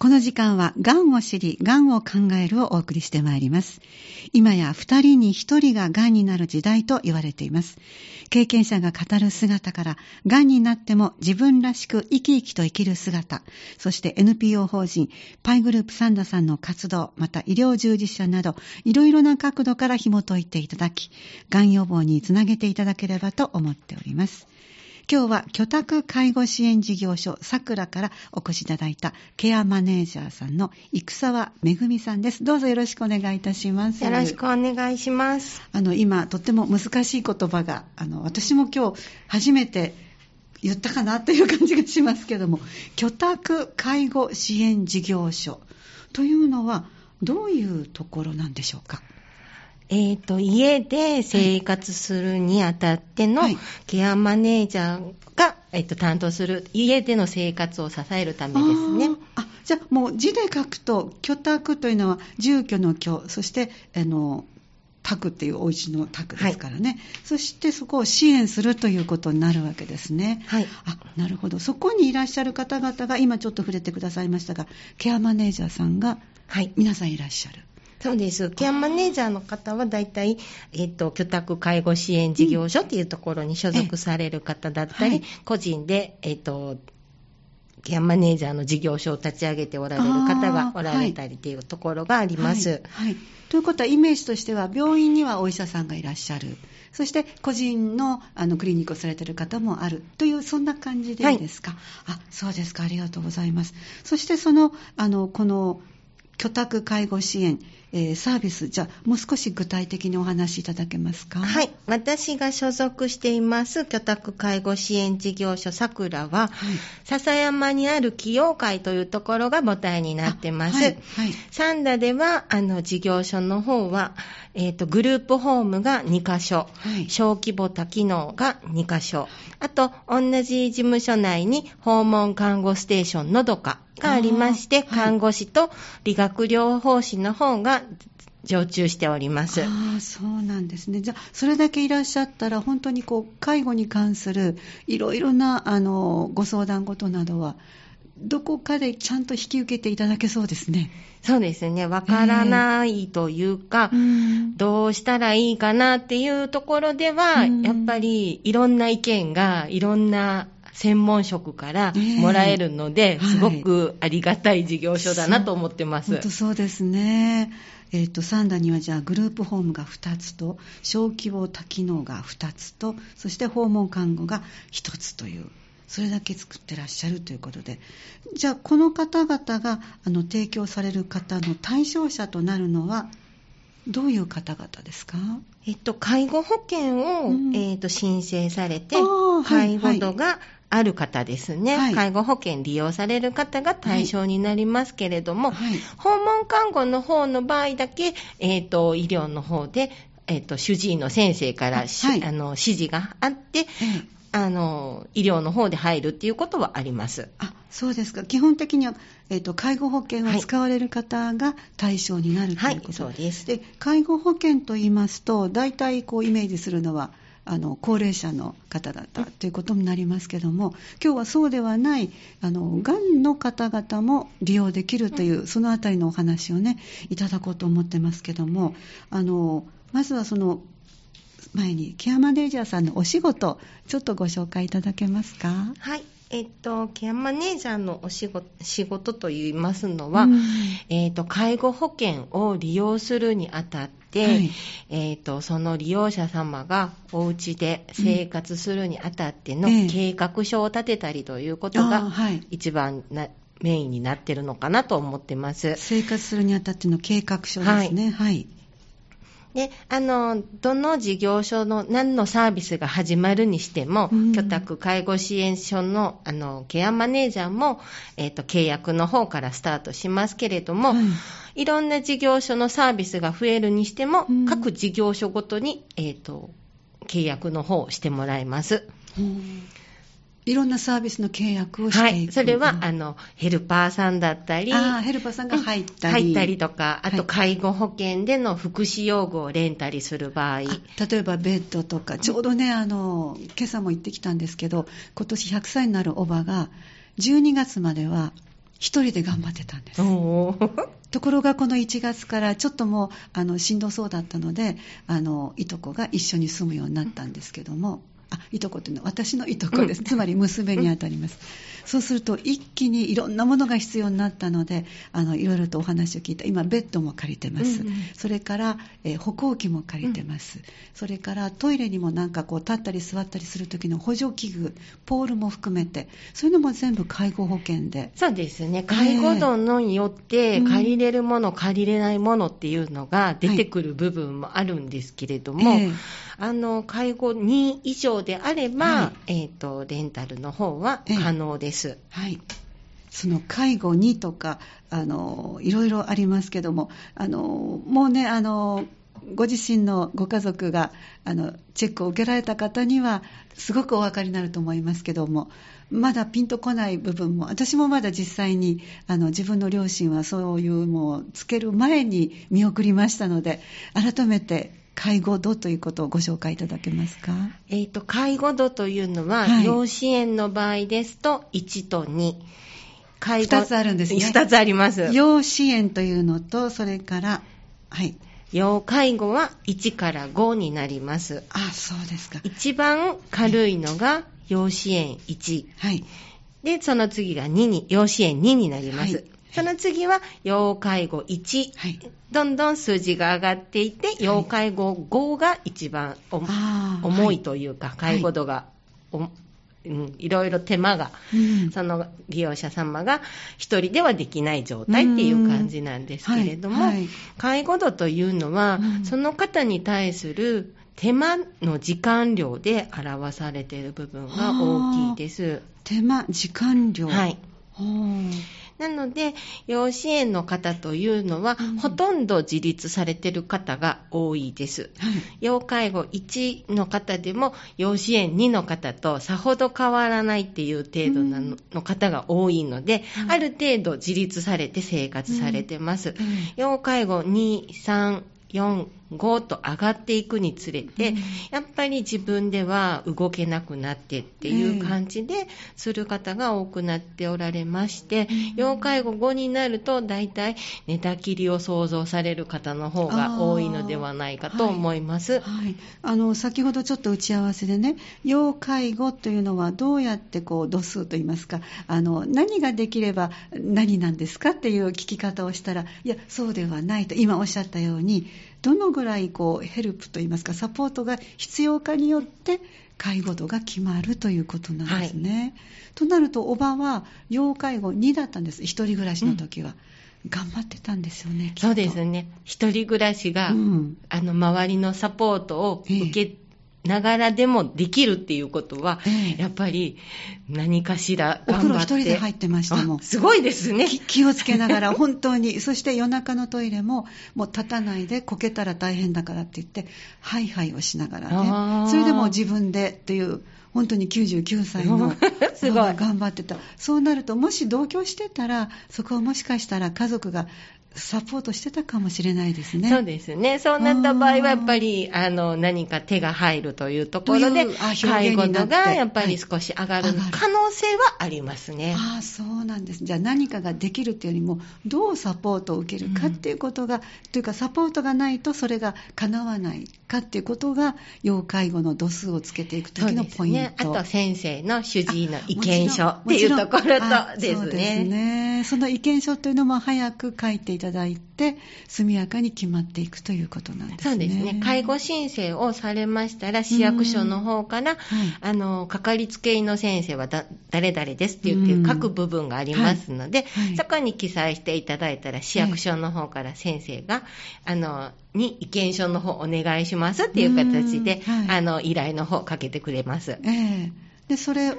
この時間は、がんを知り、がんを考えるをお送りしてまいります。今や二人に一人ががんになる時代と言われています。経験者が語る姿から、がんになっても自分らしく生き生きと生きる姿、そして NPO 法人、パイグループサンダさんの活動、また医療従事者など、いろいろな角度から紐解いていただき、がん予防につなげていただければと思っております。今日は居宅介護支援事業所さくらからお越しいただいたケアマネージャーさんの生沢めぐみさんです。どうぞよろしくお願いいたします。よろしくお願いします。あの、今、とっても難しい言葉が、あの、私も今日初めて言ったかなという感じがしますけども、居宅介護支援事業所というのはどういうところなんでしょうか？えっ、ー、と、家で生活するにあたってのケアマネージャーが、えっ、ー、と、担当する家での生活を支えるためですね。あじゃあもう字で書くと、居宅というのは住居の居、そして、あの、宅っていうお家の宅ですからね、はい、そしてそこを支援するということになるわけですね。はい。あ、なるほど。そこにいらっしゃる方々が、今ちょっと触れてくださいましたが、ケアマネージャーさんが、はい。皆さんいらっしゃる。そうです。ケアマネージャーの方は大体、えっ、と、居宅介護支援事業所っていうところに所属される方だったり、はい、個人で、えっ、と、ケアマネージャーの事業所を立ち上げておられる方がおられたりっていうところがあります。はい、はい、ということは、イメージとしては、病院にはお医者さんがいらっしゃる。そして個人のあのクリニックをされている方もあるという、そんな感じでいいですか、はい、あそうですか、ありがとうございます。そしてその、あのこの居宅介護支援、えー、サービス、じゃあ、もう少し具体的にお話しいただけますか？はい。私が所属しています、居宅介護支援事業所さくらは、はい、笹山にある企業会というところが母体になってます。はい。はい、サンダでは、あの、事業所の方は、えっ、ー、と、グループホームが2カ所、はい、小規模多機能が2カ所、あと、同じ事務所内に訪問看護ステーションのどかがありまして、看護師と理学療法士の方が常駐しております。ああ、そうなんですね。じゃあ、それだけいらっしゃったら、本当にこう、介護に関するいろいろな、あの、ご相談事などは、どこかでちゃんと引き受けていただけそうですね。そうですね。わからないというか、えー、どうしたらいいかなっていうところでは、やっぱりいろんな意見が、いろんな専門職からもらえるので、えーはい、すごくありがたい事業所だなと思ってます。本当そうですね。えっ、ー、と、サンダにはじゃあグループホームが2つと、小規模多機能が2つと、そして訪問看護が1つという、それだけ作ってらっしゃるということで、じゃあこの方々があの提供される方の対象者となるのは、どういう方々ですか？えっと、介護保険を、うん、えっと、申請されて、介護度がある方ですね、はい、介護保険利用される方が対象になりますけれども、はい、訪問看護の方の場合だけ、えっと、医療の方で、えっと、主治医の先生から、はい、あの指示があって、あの、医療の方で入るっていうことはあります。あ、そうですか。基本的には、えっ、ー、と、介護保険を使われる方が対象になるということ、はい、そうです。で、介護保険と言いますと、大体こうイメージするのは、あの高齢者の方だったということになりますけども、今日はそうではないあのがんの方々も利用できるという、そのあたりのお話をねいただこうと思ってますけども、あのまずはその前にケアマネージャーさんのお仕事、ちょっとご紹介いただけますか？はい。えっと、ケアマネージャーのお仕事仕事といいますのは、うん、えっと、介護保険を利用するにあたって、はい、えっと、その利用者様がお家で生活するにあたっての計画書を立てたりということが、一番な、メインになってるのかなと思ってます。生活するにあたっての計画書ですね。はい、はいで、あの、どの事業所の何のサービスが始まるにしても、うん、居宅介護支援所の、あの、ケアマネージャーも、えっ、ー、と、契約の方からスタートしますけれども、はい、いろんな事業所のサービスが増えるにしても、うん、各事業所ごとに、えっ、ー、と、契約の方をしてもらいます。うんいろんなサービスの契約をしていく。はい。それは、あの、ヘルパーさんだったり。ああ、ヘルパーさんが入ったり。入ったりとか、あと介護保険での福祉用具をレンタリする場合。例えばベッドとか、ちょうどね、あの、今朝も行ってきたんですけど、今年100歳になるおばが、12月までは、一人で頑張ってたんです。ところがこの1月からちょっともうあのしんどそうだったのであのいとこが一緒に住むようになったんですけども、あいとこっていうのは私のいとこです、つまり娘にあたります。そうすると一気にいろんなものが必要になったのであのいろいろとお話を聞いた。今ベッドも借りてます、うんうん、それから、えー、歩行器も借りてます、うん、それからトイレにもなんかこう立ったり座ったりする時の補助器具ポールも含めてそういうのも全部介護保険で。そうですね。介護度によって借りれるもの、うん、借りれないものっていうのが出てくる部分もあるんですけれども、はいえ。ー、あの介護2以上であれば、はい、えーと、レンタルの方は可能です。はい。その介護にとか、あの、いろいろありますけども、あの、もうね、あの、ご自身のご家族があのチェックを受けられた方にはすごくお分かりになると思いますけどもまだピンとこない部分も私もまだ実際にあの自分の両親はそういうのをつける前に見送りましたので改めて介護度ということをご紹介いただけますか？えっ、ー、と、介護度というのは、はい、養子縁の場合ですと、1と2。介護。2つあるんですね。2つあります。養子縁というのと、それから、はい。要介護は1から5になります。あ、そうですか。一番軽いのが養子縁1。はい。で、その次が2に、養子縁2になります。はいその次は、要介護1、はい、どんどん数字が上がっていって、要介護5が一番重いというか、介護度が、うん、いろいろ手間が、うん、その利用者様が一人ではできない状態っていう感じなんですけれども、はいはい、介護度というのは、うん、その方に対する手間の時間量で表されている部分が大きいです。手間、時間量。はい。なので、養子縁の方というのは、うん、ほとんど自立されている方が多いです。はい、要介護1の方でも、養子縁2の方とさほど変わらないっていう程度の,、の方が多いので、うん、ある程度自立されて生活されてます。うん、要介護2、3、4、5と上がっていくにつれて、うん、やっぱり自分では動けなくなってっていう感じでする方が多くなっておられまして、うん、要介護後になると大体寝たきりを想像される方の方が多いのではないかと思います。はい、はい、あの先ほどちょっと打ち合わせでね、要介護というのはどうやってこう度数といいますか、あの何ができれば何なんですかっていう聞き方をしたら、いやそうではないと今おっしゃったように。どのぐらいこうヘルプといいますかサポートが必要かによって介護度が決まるということなんですね。はい、となるとおばは要介護2だったんです一人暮らしの時は。うん頑張ってたんですよね。そうですね。一人暮らしが、うん、あの、周りのサポートを受けながらでもできるっていうことは、ええ、やっぱり何かしら頑張って。お風呂一人で入ってましたもん。すごいですね。気をつけながら、本当に。そして夜中のトイレも、もう立たないで、こけたら大変だからって言って、ハイハイをしながらね。それでも自分でっていう、本当に99歳の すごい頑張ってた。そうなると、もし同居してたら、そこはもしかしたら家族がサポートしてたかもしれないですね。そうですね。そうなった場合は、やっぱり、あの、何か手が入るというところで、介護度がやっぱり少し上がる可能性はありますね。ああ、そうなんです。じゃあ何かができるっていうよりも、どうサポートを受けるかっていうことが、うん、というかサポートがないとそれが叶わないかっていうことが、要介護の度数をつけていくときのポイント。ね。あと先生の主治医の意見書っていうところとですね。そうですね。その意見書というのも早く書いていただいて、速やかに決まっていくということなんですね。そうですね。介護申請をされましたら、市役所の方から、はい、あの、かかりつけ医の先生はだ誰々ですって言って書く部分がありますので、はいはい、そこに記載していただいたら、市役所の方から先生が、あの、に意見書の方お願いしますっていう形で、あの、依頼の方かけてくれます。えー、で、それ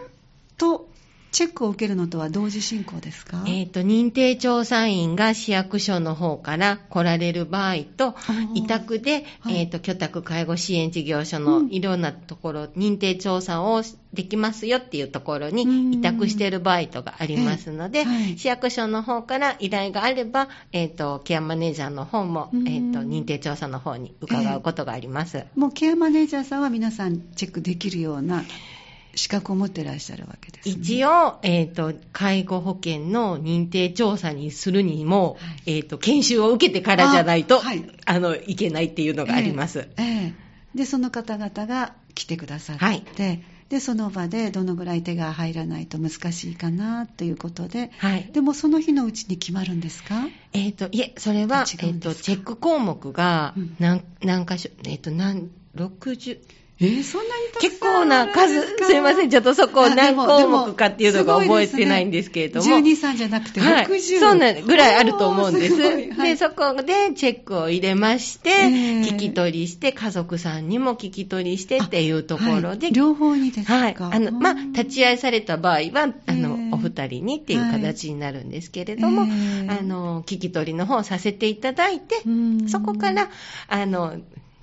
と、チェックを受けるのとは同時進行ですか？えっ、ー、と、認定調査員が市役所の方から来られる場合と、委託で、はい、えっ、ー、と、居宅介護支援事業所のいろんなところ、うん、認定調査をできますよっていうところに委託している場合とかありますので、はい、市役所の方から依頼があれば、えっ、ー、と、ケアマネージャーの方も、えっ、と、認定調査の方に伺うことがあります。もうケアマネージャーさんは皆さんチェックできるような資格を持ってらっしゃるわけです、ね、一応、えっ、ー、と、介護保険の認定調査にするにも、はい、えっ、ー、と、研修を受けてからじゃないと、あはい、あの、いけないっていうのがあります。えー、えー、で、その方々が来てくださって、はい、で、その場でどのぐらい手が入らないと難しいかなということで、はい、でもその日のうちに決まるんですか？えっ、ー、と、いえ、それは、えっ、と、チェック項目が何、うん、何箇所、えっ、と、何、60、えー、そんなに結構な数、すいません、ちょっとそこを何項目かっていうのが覚えてないんですけれども。ね、12、3じゃなくて60、はい、そうなんぐらいあると思うんです。すはい、で、そこでチェックを入れまして、えー、聞き取りして、家族さんにも聞き取りしてっていうところで。はい、両方にですか？はい。あの、まあ、立ち会いされた場合は、あの、お二人にっていう形になるんですけれども、あの、聞き取りの方をさせていただいて、そこから、あの、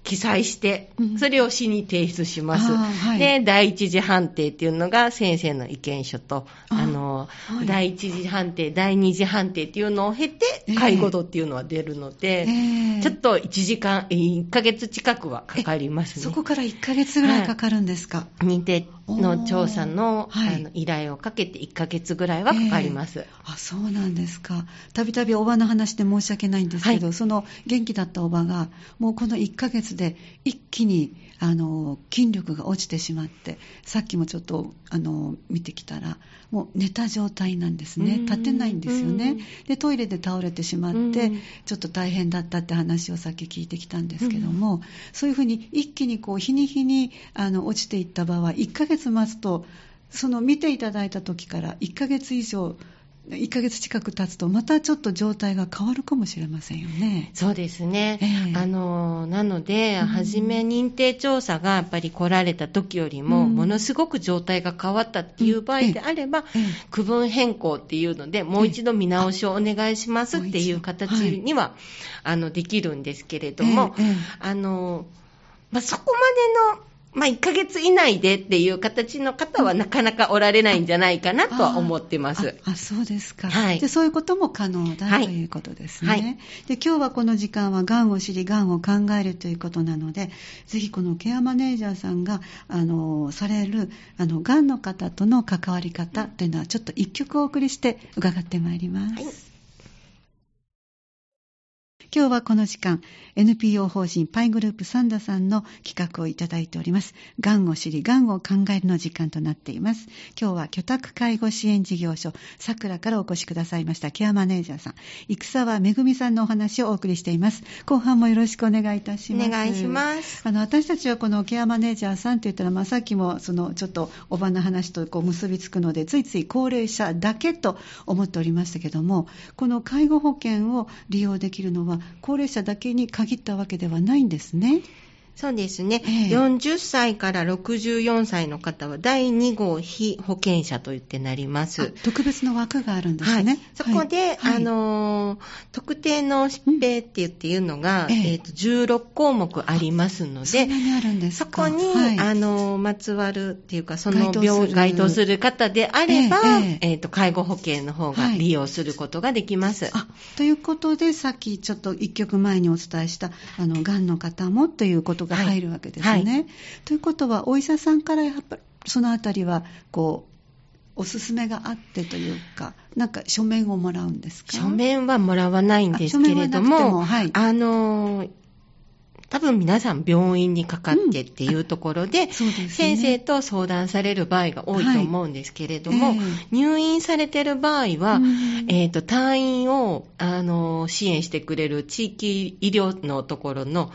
記載して、それを市に提出します。はい、で、第一次判定っていうのが先生の意見書と、あの、はい、第一次判定、第二次判定っていうのを経て、介護度っていうのは出るので、えー、ちょっと1時間、1ヶ月近くはかかりますね。そこから1ヶ月ぐらいかかるんですか、はい、認定の調査の,、はい、あの依頼をかけて1ヶ月ぐらいはかかります。えー、あ、そうなんですか。たびたびおばの話で申し訳ないんですけど、はい、その元気だったおばが、もうこの1ヶ月で一気にあの筋力が落ちてしまって、さっきもちょっとあの見てきたら、もう寝た状態なんですね。立てないんですよね。で、トイレで倒れてしまって、ちょっと大変だったって話をさっき聞いてきたんですけども、そういうふうに一気にこう日に日にあの落ちていった場合、1ヶ月待つと、その見ていただいた時から1ヶ月以上、1ヶ月近く経つと、またちょっと状態が変わるかもしれませんよね。そうですね。えー、あの、なので、初め認定調査がやっぱり来られた時よりも、ものすごく状態が変わったっていう場合であれば、えーえ。ー、区分変更っていうので、もう一度見直しをお願いしますっていう形には、はい、あの、できるんですけれども、あの、まあ、そこまでのまあ、1ヶ月以内でっていう形の方はなかなかおられないんじゃないかなとは思ってます。あそうですか。はい。で、そういうことも可能だ、はい、ということですね。はい。で、今日はこの時間は、がんを知り、がんを考えるということなので、ぜひこのケアマネージャーさんが、あの、される、あの、がんの方との関わり方というのは、ちょっと一曲お送りして伺ってまいります。はい今日はこの時間、NPO 法人パイグループサンダさんの企画をいただいております。がんを知り、がんを考えるの時間となっています。今日は居宅介護支援事業所、さくらからお越しくださいましたケアマネージャーさん、生沢めぐみさんのお話をお送りしています。後半もよろしくお願いいたします。お願いします。あの、私たちはこのケアマネージャーさんといったら、まあ、さっきもその、ちょっとおばの話とこう結びつくので、ついつい高齢者だけと思っておりましたけども、この介護保険を利用できるのは、高齢者だけに限ったわけではないんですね。そうですね、えー、40歳から64歳の方は第2号被保険者といってなります。特別の枠があるんですね。はい、そこで、はい、あのー、特定の疾病って言っていうのが、うん、えー、と16項目ありますので、そこに、はい、あのー、まつわるっていうか、その病該当する方であれば、えー、えー、と介護保険の方が利用することができます。あということで、さっきちょっと1曲前にお伝えした、あの、がんの方もということが入るわけですね。はい。はい、ということは、お医者さんからやっぱりそのあたりは、こう、おすすめがあってというか、なんか書面をもらうんですか？書面はもらわないんですけれども、もはい、あの多分皆さん病院にかかってっていうところで、うん。でね、先生と相談される場合が多いと思うんですけれども、はい。えー、入院されてる場合は、うん、えっ、ー、と、退院を、あの、支援してくれる地域医療のところの、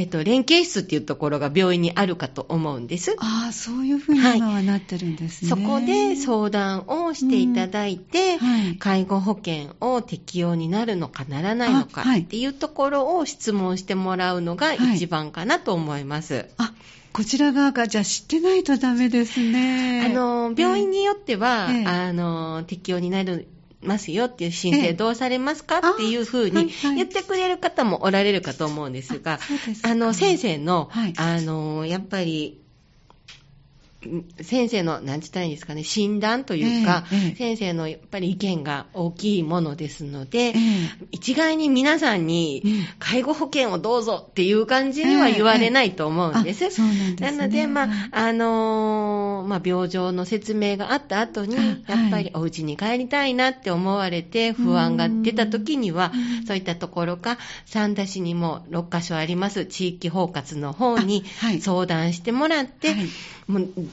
えっと、連携室っていうところが病院にあるかと思うんです。ああ、そういうふうに今はなってるんですね。はい、そこで相談をしていただいて、うんはい、介護保険を適用になるのかならないのかっていうところを質問してもらうのが一番かなと思います。はい、あこちら側が、じゃあ知ってないとダメですね。あの、病院によっては、ええ、あの、適用になるますよっていう申請どうされますかっていうふうに言ってくれる方もおられるかと思うんですが、あの、先生の、あの、やっぱり、先生の、なんて言ったらいいんですかね、診断というか、えーえー、先生のやっぱり意見が大きいものですので、えー、一概に皆さんに、介護保険をどうぞっていう感じには言われないと思うんです。そうなんです、ね、なので、まあ、あのー、まあ、病状の説明があった後に、やっぱりお家に帰りたいなって思われて、不安が出た時には、そういったところか、三田市にも6カ所あります地域包括の方に相談してもらって、はい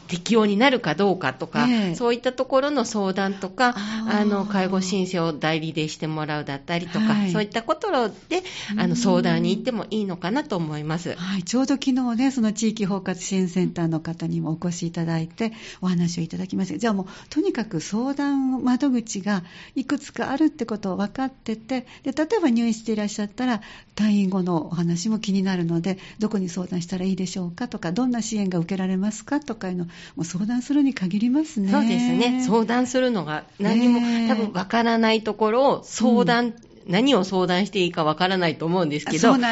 適用になるかどうかとか、えー、そういったところの相談とか、あの介護申請を代理でしてもらうだったりとか、はい、そういったことであの相談に行ってもいいのかなと思います、はい、ちょうど昨日ね、その地域包括支援センターの方にもお越しいただいて、お話をいただきました。じゃあもう、とにかく相談窓口がいくつかあるってことを分かってて、で例えば入院していらっしゃったら、退院後のお話も気になるので、どこに相談したらいいでしょうかとか、どんな支援が受けられますかとかの、もう相談するに限りますね。そうですね。相談するのが何も、多分わからないところを相談、うん。何を相談していいかわからないと思うんですけど、あの、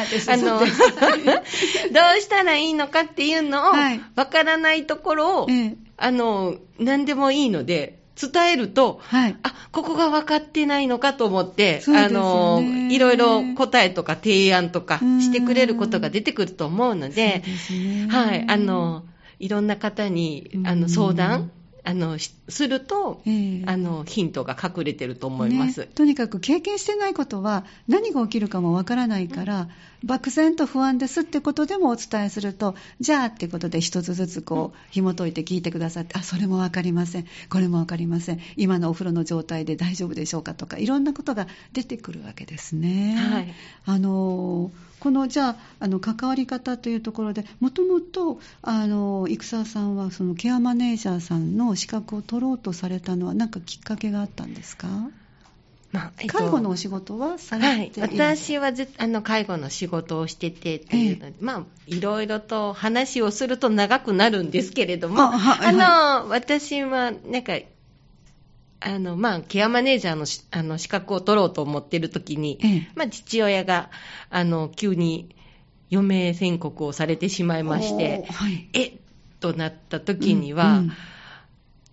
どうしたらいいのかっていうのを、わからないところを、はい、あの、何でもいいので、伝えると、はい、あ、ここが分かってないのかと思って、あの、いろいろ答えとか提案とかしてくれることが出てくると思うので、ではい、あの、いろんな方にあの相談あのすると、えー、あのヒントが隠れてると思います、ね、とにかく経験してないことは何が起きるかもわからないから、漠然と不安ですってことでもお伝えするとじゃあってことで一つずつこう紐解いて聞いてくださってあそれもわかりません。これもわかりません。今のお風呂の状態で大丈夫でしょうかとかいろんなことが出てくるわけですね。はい、あのこのじゃああの関わり方というところでもともと生沢さんはそのケアマネージャーさんの資格を取ろうとされたのは何かきっかけがあったんですか？まあえっと、介護のお仕事はされてはい、私はずあの介護の仕事をしててっていうので、ええ、まあ、いろいろと話をすると長くなるんですけれども、ああの、はい、私はなんかあの、まあ、ケアマネージャーのあの資格を取ろうと思ってる時に、ええ、まあ、父親が、あの、急に余命宣告をされてしまいまして、はい、えっとなった時には、うんうん、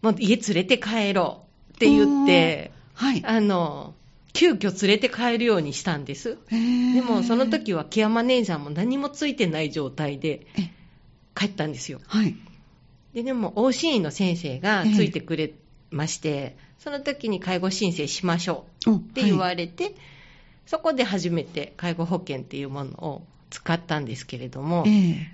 もう家連れて帰ろうって言って、はい、あの、急遽連れて帰るようにしたんです。でも、その時はケアマネージャーも何もついてない状態で帰ったんですよ。はい、ででも、往診医の先生がついてくれまして、その時に介護申請しましょうって言われて、はい、そこで初めて介護保険っていうものを使ったんですけれども、えー、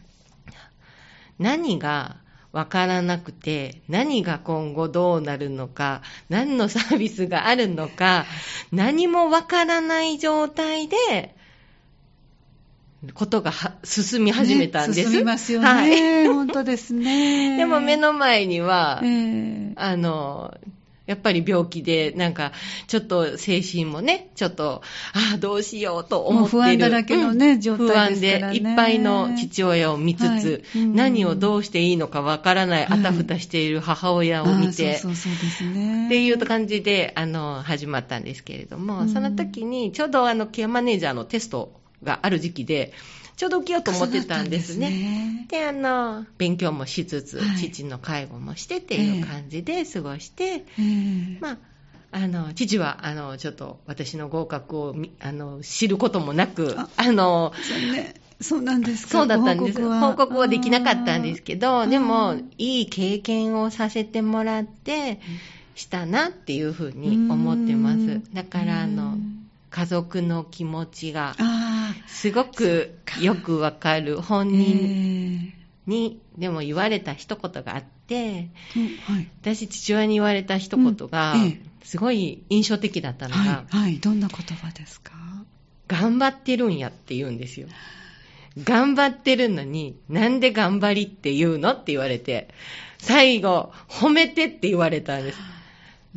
何がわからなくて、何が今後どうなるのか、何のサービスがあるのか、何もわからない状態で、ことが進み始めたんです。ね、進みますよね。はい、本当ですね。でも目の前には、えー、あの、やっぱり病気で、なんか、ちょっと精神もね、ちょっと、ああ、どうしようと思ってる。不安だらけのね、うん、状態ですから、ね、不安でいっぱいの父親を見つつ、はい、何をどうしていいのかわからない、あたふたしている母親を見て、そうそうですね。っていう感じで、あの、始まったんですけれども、その時に、ちょうどあの、ケアマネージャーのテストがある時期で、ちょうど受けようと思ってたんですね。で、ね、あの、勉強もしつつ、はい、父の介護もしてっていう感じで過ごして、えー、まあ、あの、父は、あの、ちょっと私の合格を、あの、知ることもなく、あの、ね、そうなんですか？そうだったんです。報告は。できなかったんですけど、でも、いい経験をさせてもらって、したなっていうふうに思ってます。だから、あの、家族の気持ちがすごくよくわかる。本人にでも言われた一言があって、私父親に言われた一言がすごい印象的だったのが、はい、どんな言葉ですか？頑張ってるんやって言うんですよ。頑張ってるのに、なんで頑張りって言うのって言われて、最後、褒めてって言われたんです。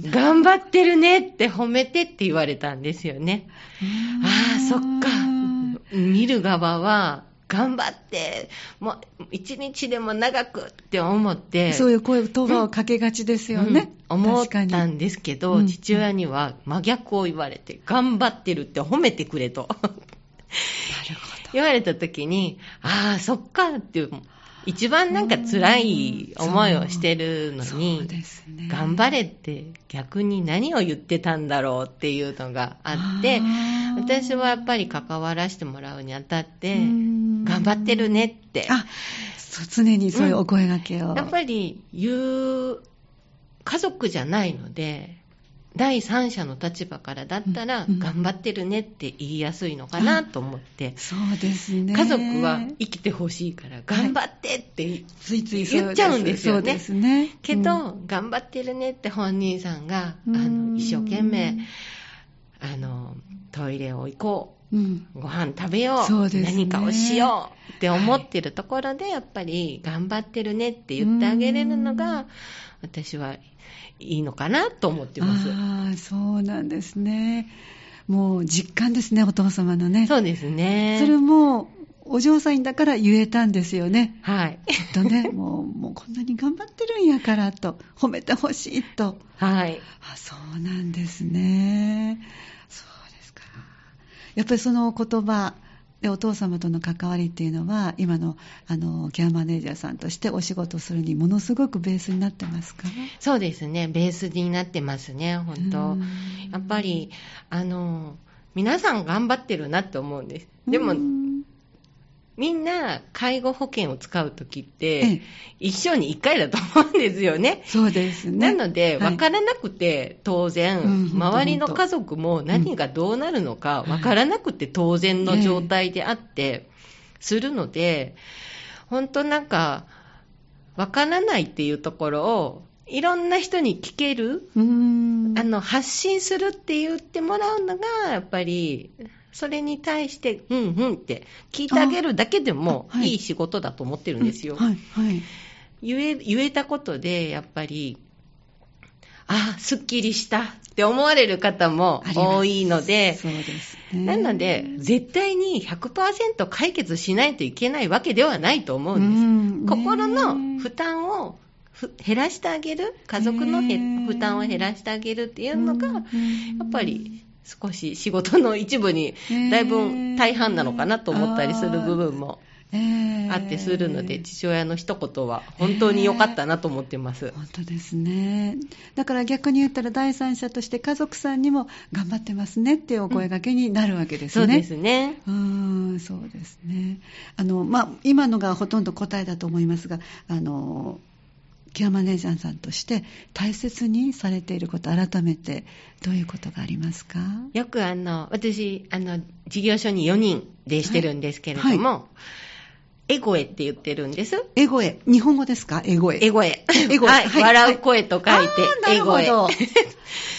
頑張ってるねって褒めてって言われたんですよね。ああ、そっか。見る側は、頑張って、もう一日でも長くって思って。そういう声、言葉をかけがちですよね。うん、思ったんですけど、父親には真逆を言われて、頑張ってるって褒めてくれと。なるほど。言われた時に、ああ、そっかっていう。一番なんか辛い思いをしてるのに、ね、頑張れって逆に何を言ってたんだろうっていうのがあって、私はやっぱり関わらせてもらうにあたって、頑張ってるねって。あ常にそういうお声掛けを、うん、やっぱり言う家族じゃないので、第三者の立場からだったら、頑張ってるねって言いやすいのかなと思って、そうですね。家族は生きてほしいから、頑張ってってついつい言っちゃうんですよね。ですね。けど、頑張ってるねって本人さんが、あの、一生懸命、あの、トイレを行こう。うん、ご飯食べよう、ね、何かをしようって思ってるところで、やっぱり頑張ってるねって言ってあげれるのが、私はいいのかなと思ってます。ああ、そうなんですね。もう実感ですね、お父様のね。そうですね。それも、お嬢さんだから言えたんですよね。はい。きっとね、もう、もうこんなに頑張ってるんやからと、褒めてほしいと。はい。あ、そうなんですね。やっぱりその言葉、でお父様との関わりっていうのは今のあのケアマネージャーさんとしてお仕事するにものすごくベースになってますか？そうですね。ベースになってますね本当。やっぱりあの皆さん頑張ってるなって思うんです。でもみんな介護保険を使うときって、一生に一回だと思うんですよね。そうですね。なので、分からなくて当然、周りの家族も何がどうなるのか分からなくて当然の状態であって、するので、本当なんか、分からないっていうところを、いろんな人に聞ける、あの発信するって言ってもらうのが、やっぱり、それに対して、うんうんって聞いてあげるだけでもい。い仕事だと思ってるんですよ。はいはい、言え言えたことで、やっぱり、あ、すっきりしたって思われる方も多いので、そうですね、なので、絶対に100%解決しないといけないわけではないと思うんです。心の負担を減らしてあげる、家族の負担を減らしてあげるっていうのが、やっぱり少し仕事の一部にだいぶ大半なのかなと思ったりする部分もあってするので、父親の一言は本当に良かったなと思ってます、本当ですね。だから逆に言ったら第三者として家族さんにも頑張ってますねっていうお声掛けになるわけですね。うん、そうですね。うん、そうですね。あの、まあ、今のがほとんど答えだと思いますが、あの、ケアマネージャーさんとして大切にされていること、改めてどういうことがありますか？よくあの、私、あの、事業所に4人でしてるんですけれども、はいはいエゴエって言ってるんです。エゴエ。日本語ですか？エゴエ。エゴエ。エゴエ。はい。笑う声と書いて、エゴエ。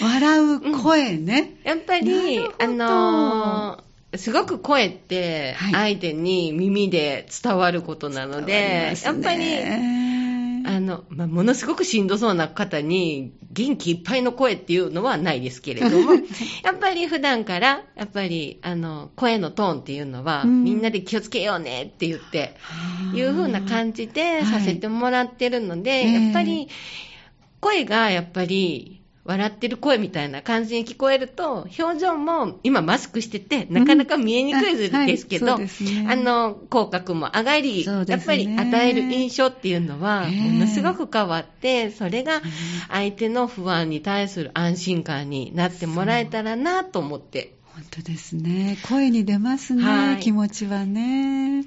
笑う声ね。やっぱり、あのー、すごく声って、相手に耳で伝わることなので、やっぱり、あの、まあ、ものすごくしんどそうな方に元気いっぱいの声っていうのはないですけれども、やっぱり普段から、やっぱり、あの、声のトーンっていうのは、うん、みんなで気をつけようねって言って、いう風な感じでさせてもらってるので、はい、やっぱり、声がやっぱり、笑ってる声みたいな感じに聞こえると、表情も今マスクしてて、なかなか見えにくいですけど、うん。はいね、あの、口角も上がり、ね、やっぱり与える印象っていうのは、ものすごく変わって、それが相手の不安に対する安心感になってもらえたらなと思って。本当ですね。声に出ますね、はい、気持ちはね。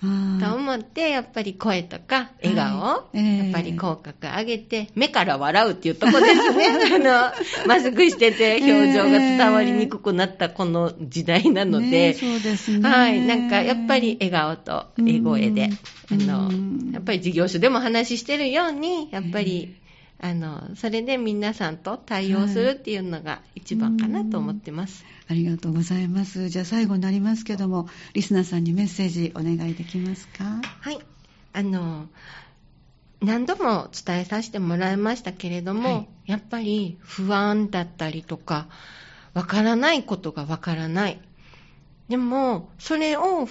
と思って、やっぱり声とか笑顔、やっぱり口角上げて、目から笑うっていうとこですね。あの、マスクしてて表情が伝わりにくくなったこの時代なので、ね、そうですね。はい。なんか、やっぱり笑顔と笑声で、あの、やっぱり事業所でも話してるように、やっぱり、あの、それで皆さんと対応するっていうのが一番かなと思ってます。はい、ありがとうございます。じゃあ最後になりますけども、リスナーさんにメッセージお願いできますか？はい。あの、何度も伝えさせてもらいましたけれども、はい、やっぱり不安だったりとか、わからないことがわからない。でも、それを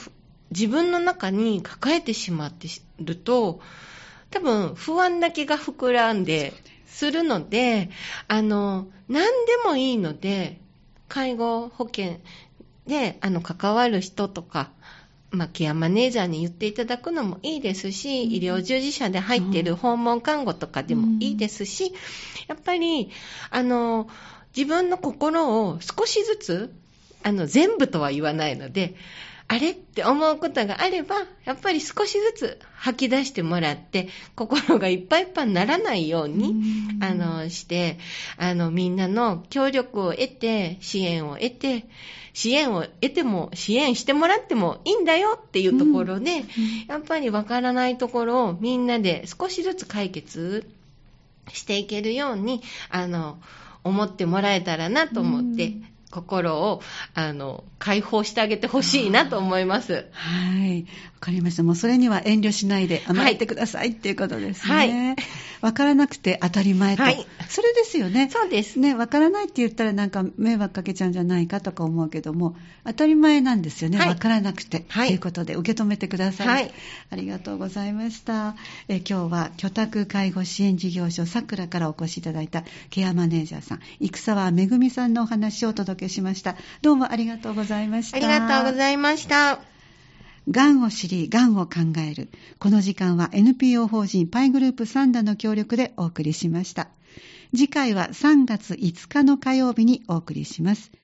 自分の中に抱えてしまってると、多分不安だけが膨らんでするので、あの、何でもいいので、介護保険で、あの、関わる人とか、まあ、ケアマネージャーに言っていただくのもいいですし、医療従事者で入っている訪問看護とかでもいいですし、やっぱり、あの、自分の心を少しずつ、あの、全部とは言わないので、あれって思うことがあれば、やっぱり少しずつ吐き出してもらって、心がいっぱいいっぱいにならないように、あの、して、あの、みんなの協力を得て、支援を得て、支援を得ても、支援してもらってもいいんだよっていうところで、やっぱりわからないところをみんなで少しずつ解決していけるように、あの、思ってもらえたらなと思って、心を、あの、解放してあげてほしいなと思います。はい。わかりました。もうそれには遠慮しないで甘えてください、はい、っていうことですね。はい。わからなくて当たり前と。はい。それですよね。そうです。ね、わからないって言ったらなんか迷惑かけちゃうんじゃないかとか思うけども、当たり前なんですよね。わ、はい、からなくて。はい。ということで受け止めてください。はい。ありがとうございました。え今日は居宅介護支援事業所さくらからお越しいただいたケアマネージャーさん、生沢めぐみさんのお話をお届けしました。どうもありがとうございました。ありがとうございました。がんを知り、がんを考える。この時間は NPO 法人パイグループサンダの協力でお送りしました。次回は3月5日の火曜日にお送りします。